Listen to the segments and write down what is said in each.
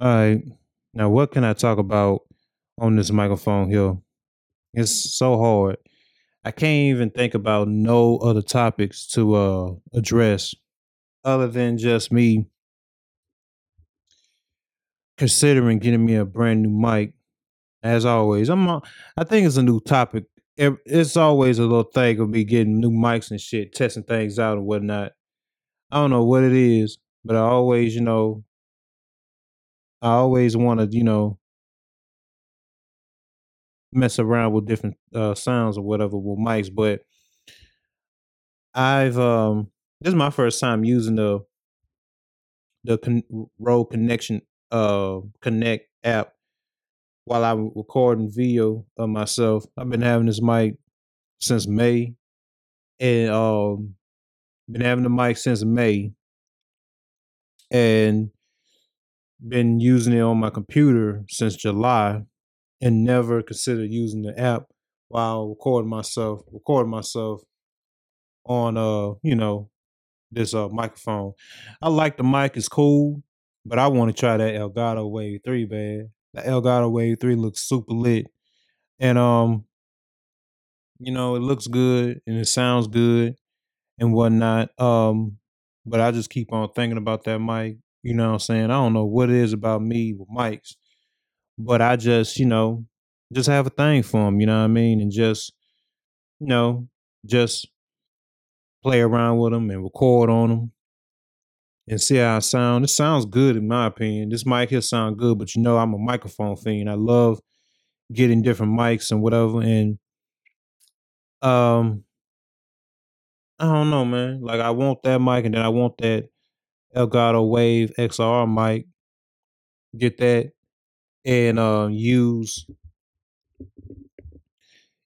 All right. Now, what can I talk about on this microphone here? It's so hard. I can't even think about no other topics to uh address other than just me considering getting me a brand new mic. As always, I'm. uh, I think it's a new topic. It's always a little thing of me getting new mics and shit, testing things out and whatnot. I don't know what it is, but I always, you know, I always want to, you know, mess around with different uh, sounds or whatever with mics. But I've um, this is my first time using the the con- Rode Connection uh Connect app while I'm recording video of myself. I've been having this mic since May, and um, been having the mic since May, and been using it on my computer since July, and never considered using the app while recording myself, recording myself on uh, you know, this uh microphone. I like the mic, it's cool, but I want to try that Elgato Wave 3, man. The Elgato Wave 3 looks super lit. And um, you know, it looks good and it sounds good and whatnot. Um, but I just keep on thinking about that mic. You know what I'm saying? I don't know what it is about me with mics, but I just, you know, just have a thing for them, you know what I mean? And just, you know, just play around with them and record on them and see how I sound. It sounds good in my opinion. This mic here sound good, but you know I'm a microphone fiend. I love getting different mics and whatever. And um, I don't know, man. Like I want that mic, and then I want that Elgato Wave XR mic. Get that and uh, use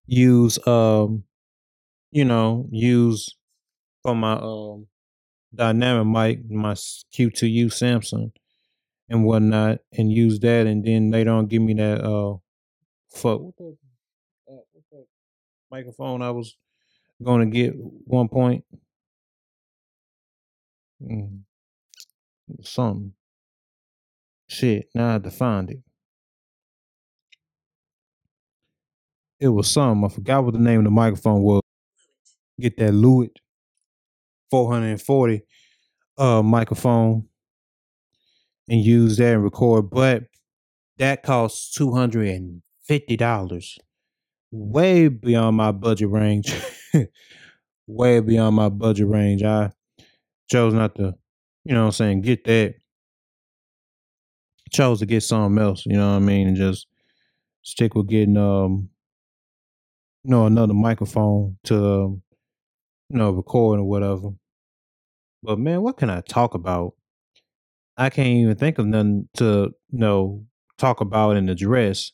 use um you know use for my um dynamic mic my Q2U Samson and whatnot, and use that, and then later on give me that uh fuck what the uh, what the microphone I was going to get one point mm, something shit. Now I have to find it. It was some I forgot what the name of the microphone was. Get that Lewitt 440 uh microphone and use that and record, but that costs two hundred and fifty dollars. Way beyond my budget range. Way beyond my budget range. I chose not to, you know what I'm saying, get that. Chose to get something else, you know what I mean, and just stick with getting um you know another microphone to um, you know record or whatever. But man, what can I talk about? I can't even think of nothing to you know talk about and address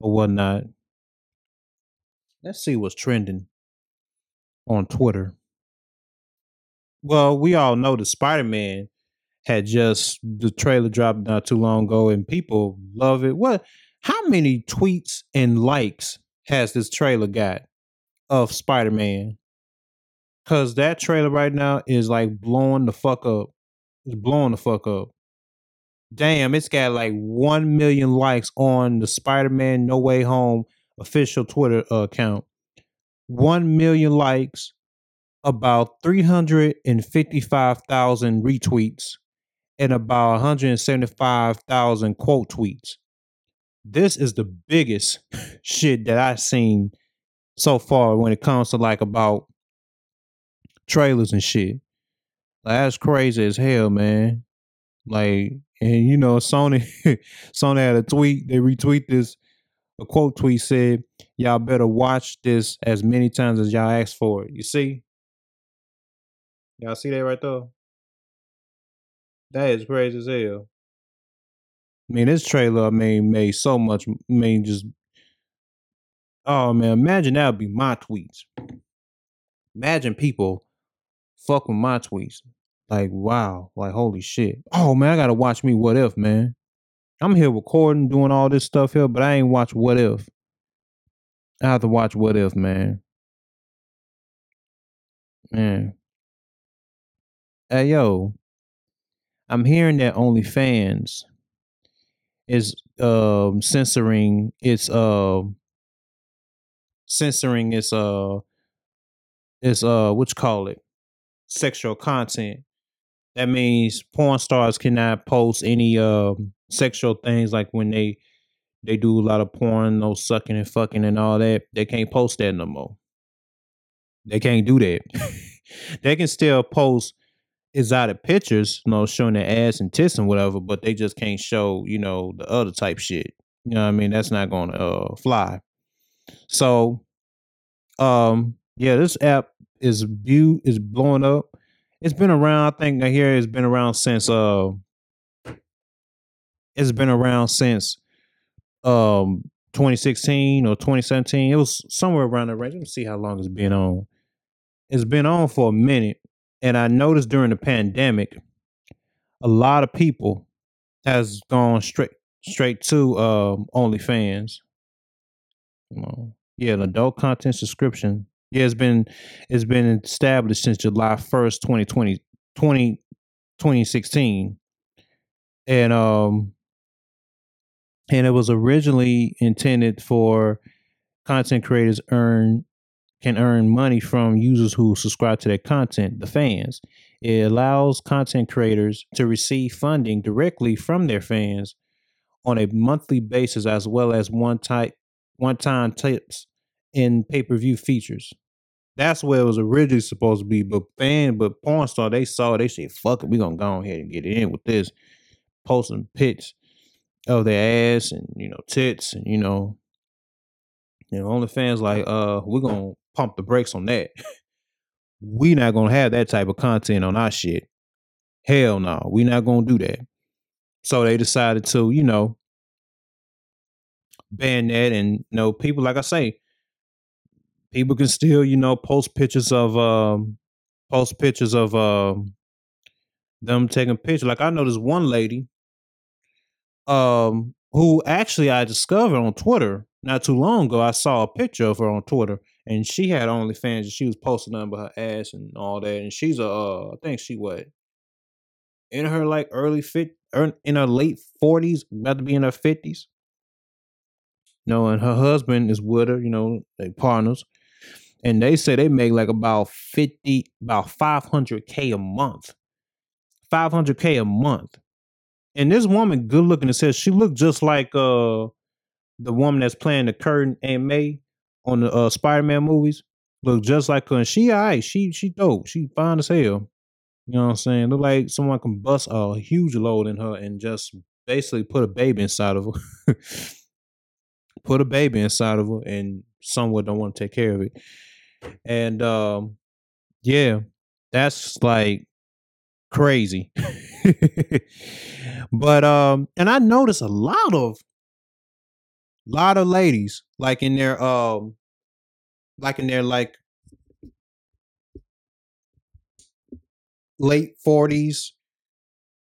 or whatnot. Let's see what's trending on Twitter. Well, we all know the Spider Man had just the trailer dropped not too long ago, and people love it. What? How many tweets and likes has this trailer got of Spider Man? Cause that trailer right now is like blowing the fuck up. It's blowing the fuck up. Damn, it's got like one million likes on the Spider Man No Way Home official Twitter uh, account. One million likes, about 355,000 retweets, and about 175,000 quote tweets. This is the biggest shit that I've seen so far when it comes to like about trailers and shit. Like, that's crazy as hell, man. Like, and you know, Sony Sony had a tweet, they retweet this. A quote tweet said, Y'all better watch this as many times as y'all ask for it. You see? Y'all see that right there? That is crazy as hell. I mean, this trailer, I mean, made so much. I mean, just oh man, imagine that would be my tweets. Imagine people fuck with my tweets. Like, wow, like holy shit. Oh man, I gotta watch me what if, man. I'm here recording, doing all this stuff here, but I ain't watch what if. I have to watch what if, man. Man. Hey yo, I'm hearing that OnlyFans is um censoring its uh censoring its uh its uh what you call it sexual content. That means porn stars cannot post any um sexual things like when they they do a lot of porn, no sucking and fucking and all that. They can't post that no more. They can't do that. they can still post exotic pictures, you know, showing their ass and tits and whatever, but they just can't show, you know, the other type shit. You know what I mean? That's not gonna uh, fly. So um yeah, this app is view is blowing up. It's been around, I think I hear it's been around since uh it's been around since um 2016 or 2017. It was somewhere around the range. Let me see how long it's been on. It's been on for a minute, and I noticed during the pandemic, a lot of people has gone straight straight to um OnlyFans. Yeah, an adult content subscription. Yeah, it's been it's been established since July 1st, 2020, 20, 2016. And um and it was originally intended for content creators earn can earn money from users who subscribe to their content, the fans. It allows content creators to receive funding directly from their fans on a monthly basis as well as one type one time tips in pay-per-view features. That's where it was originally supposed to be. But fan, but porn star, they saw it, they said, fuck it, we gonna go ahead and get it in with this. Posting pics of their ass and you know tits and you know know OnlyFans like uh we're gonna pump the brakes on that. we not gonna have that type of content on our shit. Hell no, we not gonna do that. So they decided to you know ban that and you know people like I say people can still you know post pictures of um post pictures of um them taking pictures. Like I know one lady um, who actually I discovered on Twitter not too long ago. I saw a picture of her on Twitter, and she had OnlyFans, and she was posting under her ass and all that. And she's a, uh, I think she what in her like early fit, in her late forties, about to be in her fifties. no, and her husband is with her. You know, they partners, and they say they make like about fifty, about five hundred k a month, five hundred k a month and this woman, good looking as says she looked just like uh the woman that's playing the curtain Aunt May on the uh, Spider Man movies. Look just like her. And she alright. She she dope. She fine as hell. You know what I'm saying? Look like someone can bust a huge load in her and just basically put a baby inside of her. put a baby inside of her and someone don't want to take care of it. And um yeah, that's like crazy. but um, and I notice a lot of lot of ladies like in their um like in their like late 40s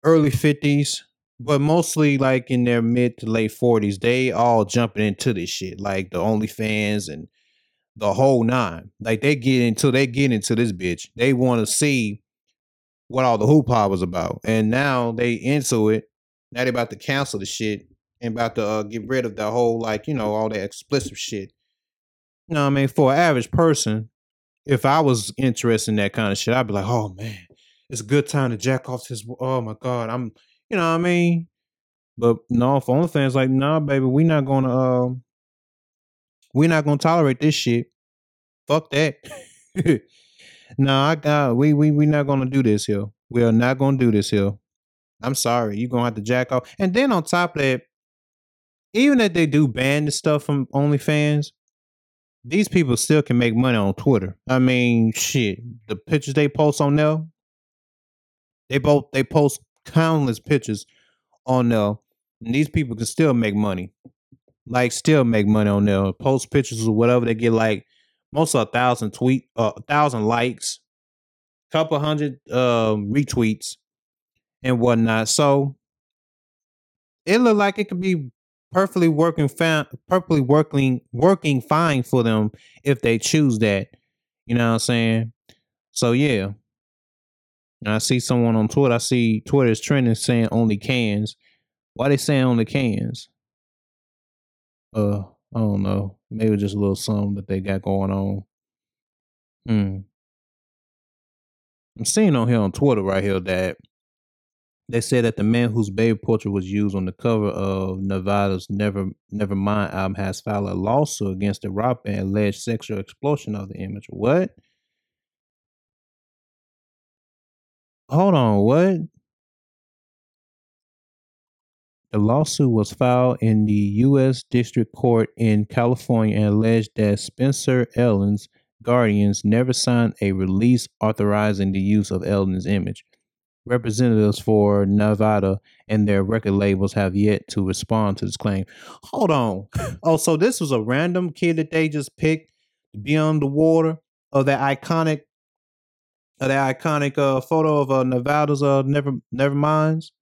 early 50s but mostly like in their mid to late 40s they all jumping into this shit like the OnlyFans and the whole nine like they get into they get into this bitch they want to see what all the hoopla was about. And now they into it. Now they about to cancel the shit and about to uh, get rid of the whole like you know all that explicit shit. You know what I mean? For an average person, if I was interested in that kind of shit, I'd be like, oh man, it's a good time to jack off this. Oh my god, I'm, you know what I mean? But no, for OnlyFans, like, nah, baby, we not gonna, uh, we not gonna tolerate this shit. Fuck that. No, I got we we we not gonna do this here. We are not gonna do this here. I'm sorry. You're gonna have to jack off. And then on top of that, even if they do ban the stuff from OnlyFans, these people still can make money on Twitter. I mean, shit. The pictures they post on there, they both they post countless pictures on there. And these people can still make money. Like still make money on there. Post pictures or whatever. They get like most of a thousand tweet, uh, a thousand likes, couple hundred um, retweets, and whatnot. So it looked like it could be perfectly working, fa- perfectly working, working fine for them if they choose that. You know what I'm saying? So yeah. I see someone on Twitter. I see Twitter is trending saying only cans. Why they saying on the cans? Uh, I don't know. Maybe just a little something that they got going on. Hmm. I'm seeing on here on Twitter right here that they said that the man whose baby portrait was used on the cover of Nirvana's Never Nevermind album has filed a lawsuit against the rock band alleged sexual exploitation of the image. What? Hold on, what? The lawsuit was filed in the U.S. District Court in California and alleged that Spencer Elden's guardians never signed a release authorizing the use of Elden's image. Representatives for Nirvana and their record labels have yet to respond to this claim. Hold on. Oh, so this was a random kid that they just picked to be on the water of that iconic of that iconic uh, photo of uh, Nirvana's uh never never minds.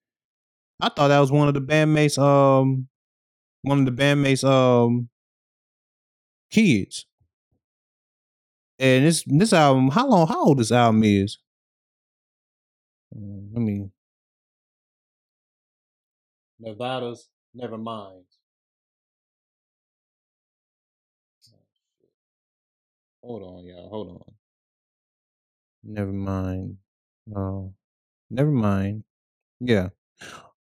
I thought that was one of the bandmates um one of the bandmates um kids. And this this album, how long how old this album is? Mm, Let me Nirvana's Never Mind. Hold on, y'all. Hold on. Never mind. Oh, never mind. Yeah.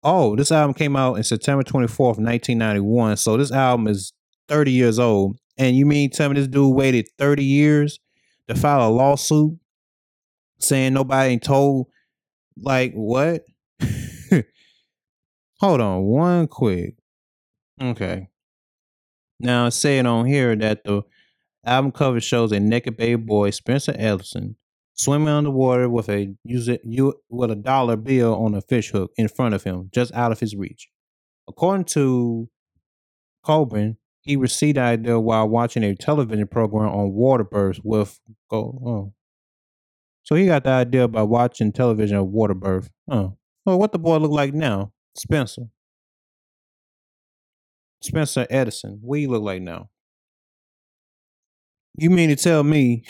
Oh, this album came out in September 24th, 1991. So this album is 30 years old. And you mean tell me this dude waited 30 years to file a lawsuit saying nobody told like what? Hold on, one quick. Okay. Now it's saying on here that the album cover shows a naked baby boy, Spencer Ellison, swimming underwater with a with a dollar bill on a fish hook in front of him, just out of his reach. According to Cobain, he received the idea while watching a television program on water births with go oh. So he got the idea by watching television of water birth. Oh. Well, what the boy look like now? Spencer. Spencer Edison. What he look like now? You mean to tell me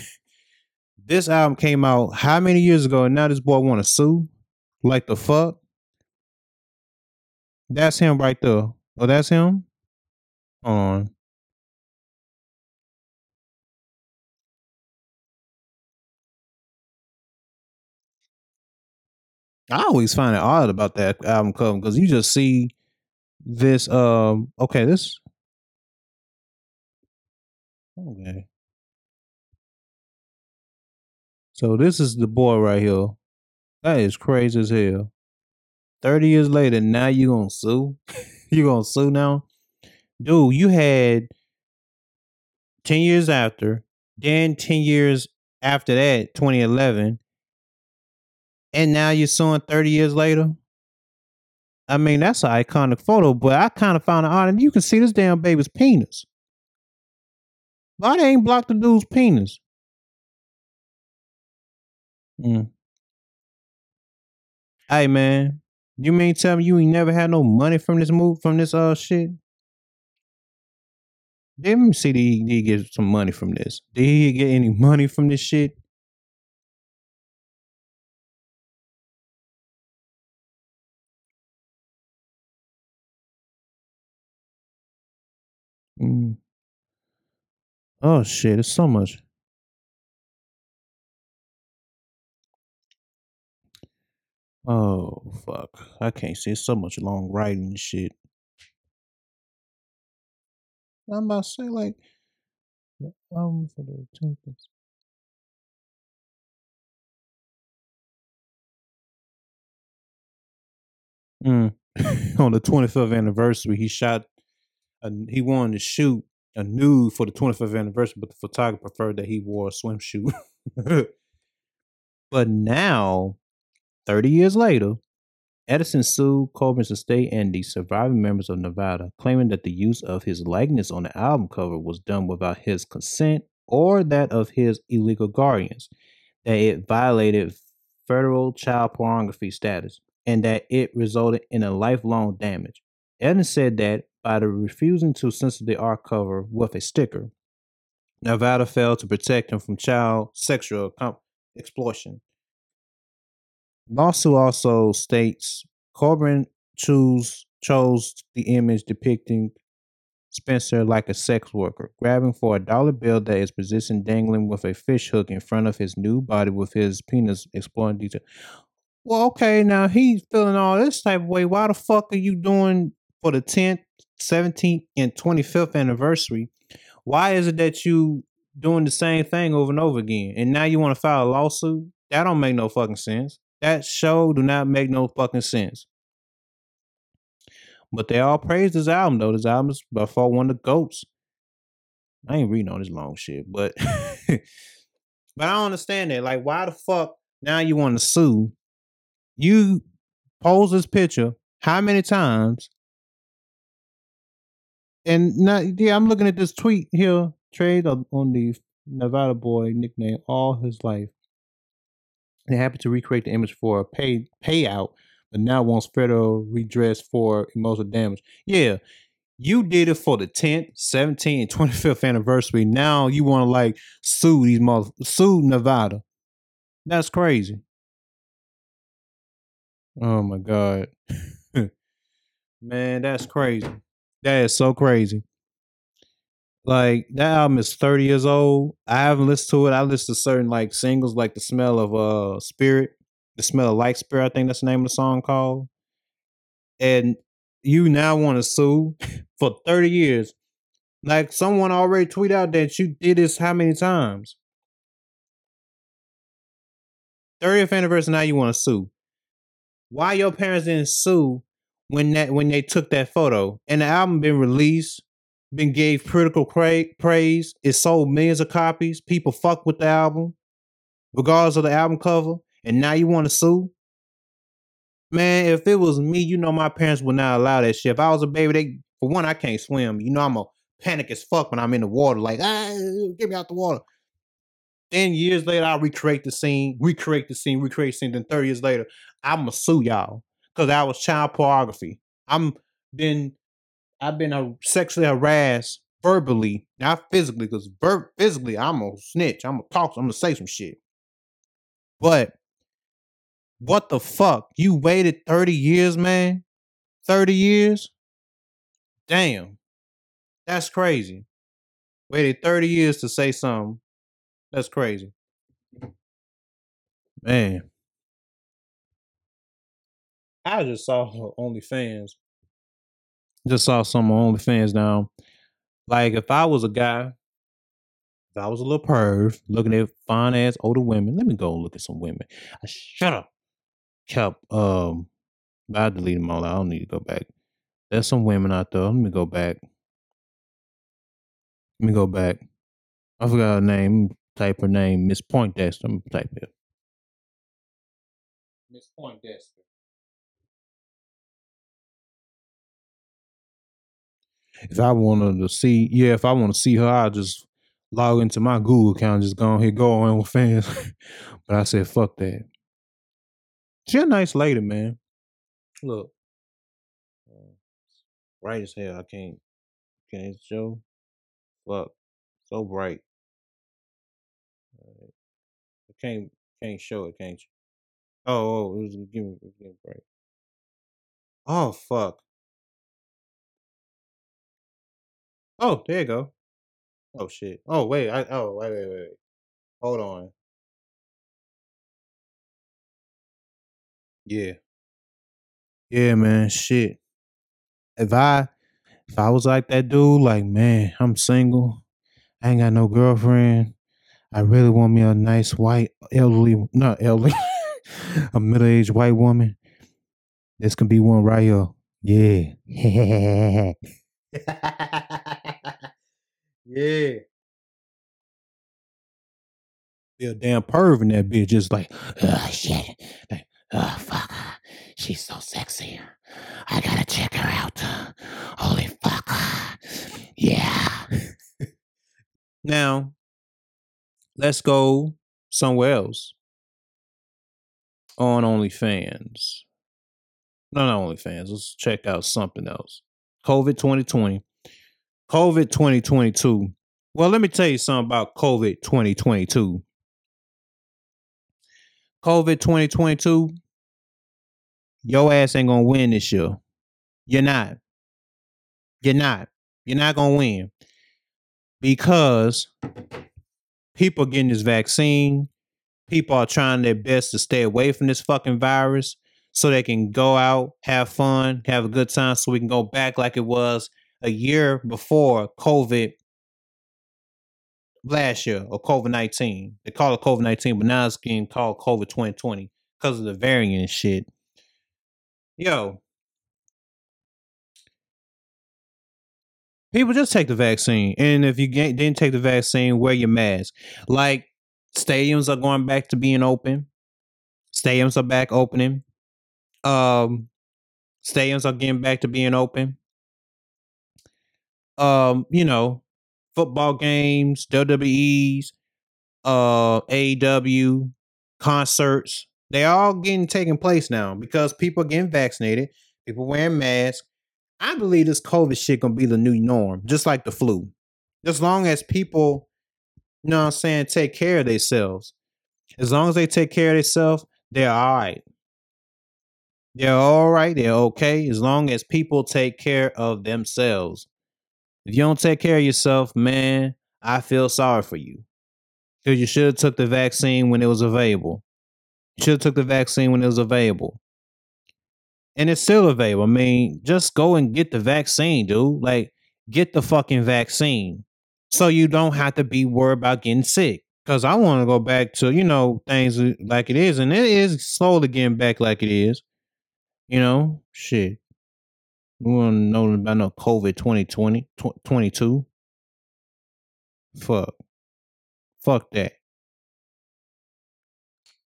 this album came out how many years ago and now this boy want to sue? Like the fuck? That's him right there. Oh, that's him? On. I always find it odd about that album cover because you just see this um okay, this okay. So this is the boy right here. That is crazy as hell. 30 years later, now you gonna sue? you gonna sue now? Dude, you had 10 years after, then 10 years after that, 2011, and now you're suing 30 years later? I mean, that's an iconic photo, but I kind of found it odd, and you can see this damn baby's penis. Why they ain't blocked the dude's penis? Mm. Hey man, you mean tell me you ain't never had no money from this move from this uh shit? Did he get some money from this. Did he get any money from this shit? Mm. Oh shit, it's so much. Oh fuck. I can't see so much long writing shit. I'm about to say like um for the tenth. Mm. on the 25th anniversary, he shot. A, he wanted to shoot a nude for the 25th anniversary, but the photographer preferred that he wore a swimsuit. but now, 30 years later, Edison sued Cobain's estate and the surviving members of Nirvana, claiming that the use of his likeness on the album cover was done without his consent or that of his illegal guardians, that it violated federal child pornography status, and that it resulted in a lifelong damage. Edison said that by the refusing to censor the art cover with a sticker, Nirvana failed to protect him from child sexual exploitation. Lawsuit also states Cobain chose chose the image depicting Spencer like a sex worker, grabbing for a dollar bill that is positioned dangling with a fish hook in front of his new body with his penis exploring detail. Well, okay, now he's feeling all this type of way. Why the fuck are you doing for the 10th, 17th, and 25th anniversary? Why is it that you doing the same thing over and over again? And now you want to file a lawsuit? That don't make no fucking sense. That show do not make no fucking sense. But they all praise this album though. This album is by far one of the goats. I ain't reading all this long shit, but but I don't understand that. Like, why the fuck now you want to sue? You pose this picture how many times? And now, yeah, I'm looking at this tweet here, trade on, the Nirvana boy nickname all his life. They're happy to recreate the image for a pay payout but now wants federal redress for emotional damage. Yeah, you did it for the 10th, 17th, and 25th anniversary. Now you want to like sue these mother sue Nirvana. That's crazy. Oh my god. Man, that's crazy. That is so crazy. Like that album is 30 years old. I haven't listened to it. I listened to certain like singles like the smell of uh spirit the smell of light spirit. I think that's the name of the song called. And you now want to sue for 30 years. Like someone already tweeted out that you did this how many times? 30th anniversary, now you want to sue. Why your parents didn't sue when that when they took that photo and the album been released, been gave critical cra- praise, it sold millions of copies. People fuck with the album, regardless of the album cover and now you want to sue? Man, if it was me, you know my parents would not allow that shit. If I was a baby, they for one, I can't swim. You know I'm a panic as fuck when I'm in the water, like, ah, get me out the water. Then years later, I recreate the scene, recreate the scene, recreate the scene. Then 30 years later, I'ma sue y'all. Cause I was child pornography. I'm been I've been uh, sexually harassed verbally, not physically, because ver- physically I'm a snitch. I'm gonna talk, I'm gonna say some shit. But what the fuck? You waited 30 years, man? 30 years? Damn. That's crazy. Waited 30 years to say something. That's crazy. Man. I just saw OnlyFans. Just saw some OnlyFans now. Like if I was a guy, if I was a little perv looking at fine ass older women, let me go look at some women. I shut up kept um I deleted them all. I don't need to go back. There's some women out there. Let me go back. Let me go back. I forgot her name. Type her name. Miss Poindexter. Type it. Miss Poindexter. If I wanted to see, yeah, if I want to see her, I'll just log into my Google account, just go on here, go on with fans. but I said, fuck that. She a nice lady, man. Look, uh, bright as hell. I can't can't show. Fuck, so bright. I can't can't show it, can't you? Oh, oh, it was it was bright. Oh fuck. Oh, there you go. Oh shit. Oh wait. I oh wait wait wait. Hold on. Yeah. Yeah, man. Shit. If I if I was like that dude, like, man, I'm single. I ain't got no girlfriend. I really want me a nice white elderly not elderly a middle aged white woman. This can be one right here. Yeah. yeah. Be a damn perv in that bitch, just like, oh shit. Like, Oh, fuck. She's so sexy. I gotta check her out. Holy fuck. Yeah. now, let's go somewhere else on OnlyFans. No, not OnlyFans. Let's check out something else. COVID 2020. COVID 2022. Well, let me tell you something about COVID 2022. COVID 2022, your ass ain't gonna win this year. You're not. You're not. You're not gonna win because people getting this vaccine. People are trying their best to stay away from this fucking virus so they can go out, have fun, have a good time, so we can go back like it was a year before COVID last year or COVID 19. They call it COVID 19, but now it's getting called COVID 2020 because of the variant shit. Yo, people just take the vaccine. And if you didn't take the vaccine, wear your mask. Like stadiums are going back to being open. Stadiums are back opening. Um, stadiums are getting back to being open. Um, you know, football games, WWE's, uh, AEW, concerts, they all getting taking place now because people are getting vaccinated, people wearing masks. I believe this COVID shit gonna be the new norm, just like the flu. As long as people, you know what I'm saying, take care of themselves. As long as they take care of themselves, they're all right. They're all right. They're okay. As long as people take care of themselves. If you don't take care of yourself, man, I feel sorry for you. Because you should have took the vaccine when it was available. You should have took the vaccine when it was available. And it's still available. I mean, just go and get the vaccine, dude. Like, get the fucking vaccine. So you don't have to be worried about getting sick. Cause I want to go back to, you know, things like it is. And it is slowly getting back like it is. You know, shit. We want to know about no COVID 2020, 22. Fuck. Fuck that.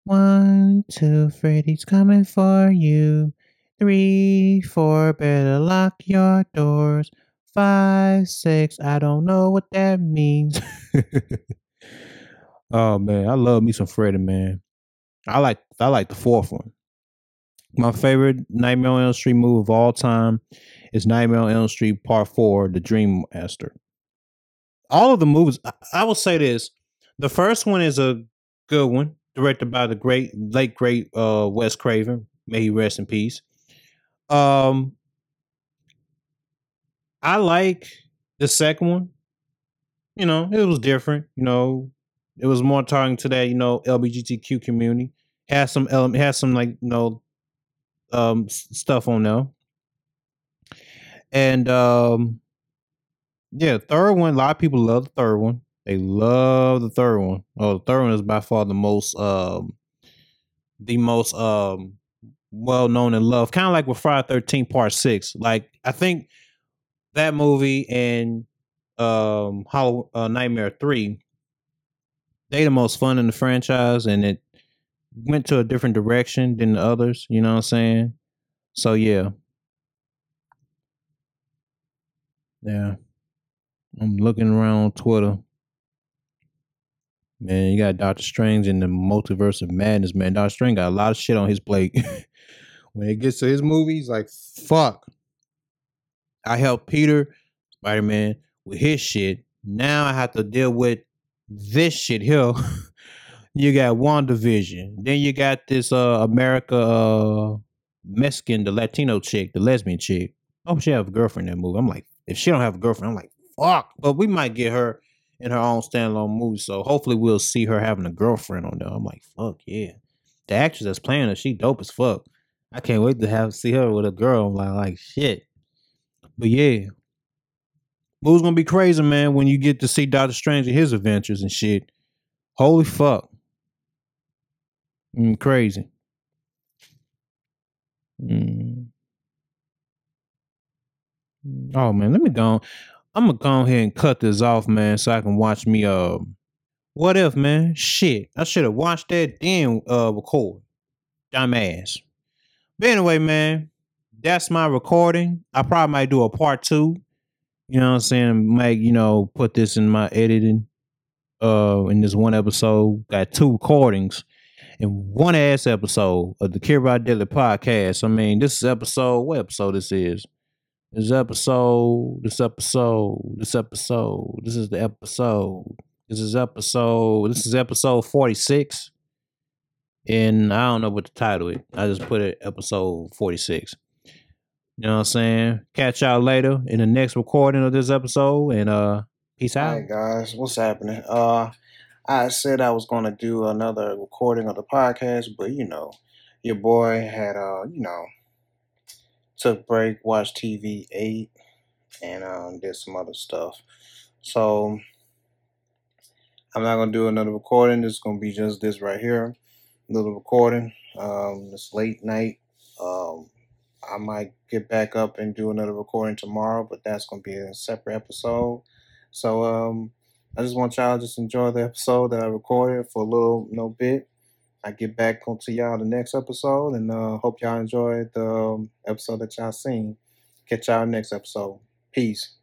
One, two, Freddy's coming for you. Three, four, better lock your doors. Five, six, I don't know what that means. oh man, I love me some Freddy, man. I like I like the fourth one. My favorite Nightmare on Elm Street movie of all time is Nightmare on Elm Street Part Four: The Dream Master. All of the movies, I will say this: the first one is a good one, directed by the great, late great uh, Wes Craven. May he rest in peace. Um, I like the second one. You know, it was different. You know, it was more targeting to that you know LGBTQ community. Has some element, has some like you know um stuff on there. And um yeah, third one, a lot of people love the third one. They love the third one. Oh, the third one is by far the most um the most um well known and loved. Kind of like with Friday 13 Part 6. Like I think that movie and um Hollow uh, Nightmare 3 they the most fun in the franchise and it went to a different direction than the others, you know what I'm saying? So yeah. Yeah. I'm looking around Twitter. Man, you got Doctor Strange in the multiverse of madness, man. Doctor Strange got a lot of shit on his plate. when it gets to his movies, like fuck. I helped Peter, Spider Man, with his shit. Now I have to deal with this shit here you got WandaVision. Then you got this uh America uh Mexican, the Latino chick, the lesbian chick. Oh, she have a girlfriend in that movie. I'm like, if she don't have a girlfriend, I'm like, fuck. But we might get her in her own standalone movie. So hopefully we'll see her having a girlfriend on there. I'm like, fuck yeah. The actress that's playing her, she dope as fuck. I can't wait to have see her with a girl. I'm like, like shit. But yeah. Movie's gonna be crazy, man, when you get to see Doctor Strange and his adventures and shit. Holy fuck. Mm, crazy. Mm. Oh man, let me go. I'm gonna go ahead and cut this off, man, so I can watch me. Uh, what if, man? Shit, I should have watched that then uh record. Dumbass. But anyway, man, that's my recording. I probably might do a part two. You know what I'm saying? Might you know put this in my editing. Uh, in this one episode, got two recordings in one ass episode of the Kidraudelic podcast. I mean, this is episode, what episode this is? This episode, this episode, this episode, this is the episode. This is episode, this is episode 46. And I don't know what the title is. I just put it episode 46. You know what I'm saying? Catch y'all later in the next recording of this episode and uh peace out. Right, guys, what's happening? Uh, I said I was gonna do another recording of the podcast, but you know, your boy had uh, you know, took break, watched TV, ate, and um, did some other stuff. So I'm not gonna do another recording. This is gonna be just this right here, little recording. Um, it's late night. Um, I might get back up and do another recording tomorrow, but that's gonna be a separate episode. So um, I just want y'all to just enjoy the episode that I recorded for a little no bit. I get back to y'all the next episode, and uh, hope y'all enjoyed the um, episode that y'all seen. Catch y'all next episode. Peace.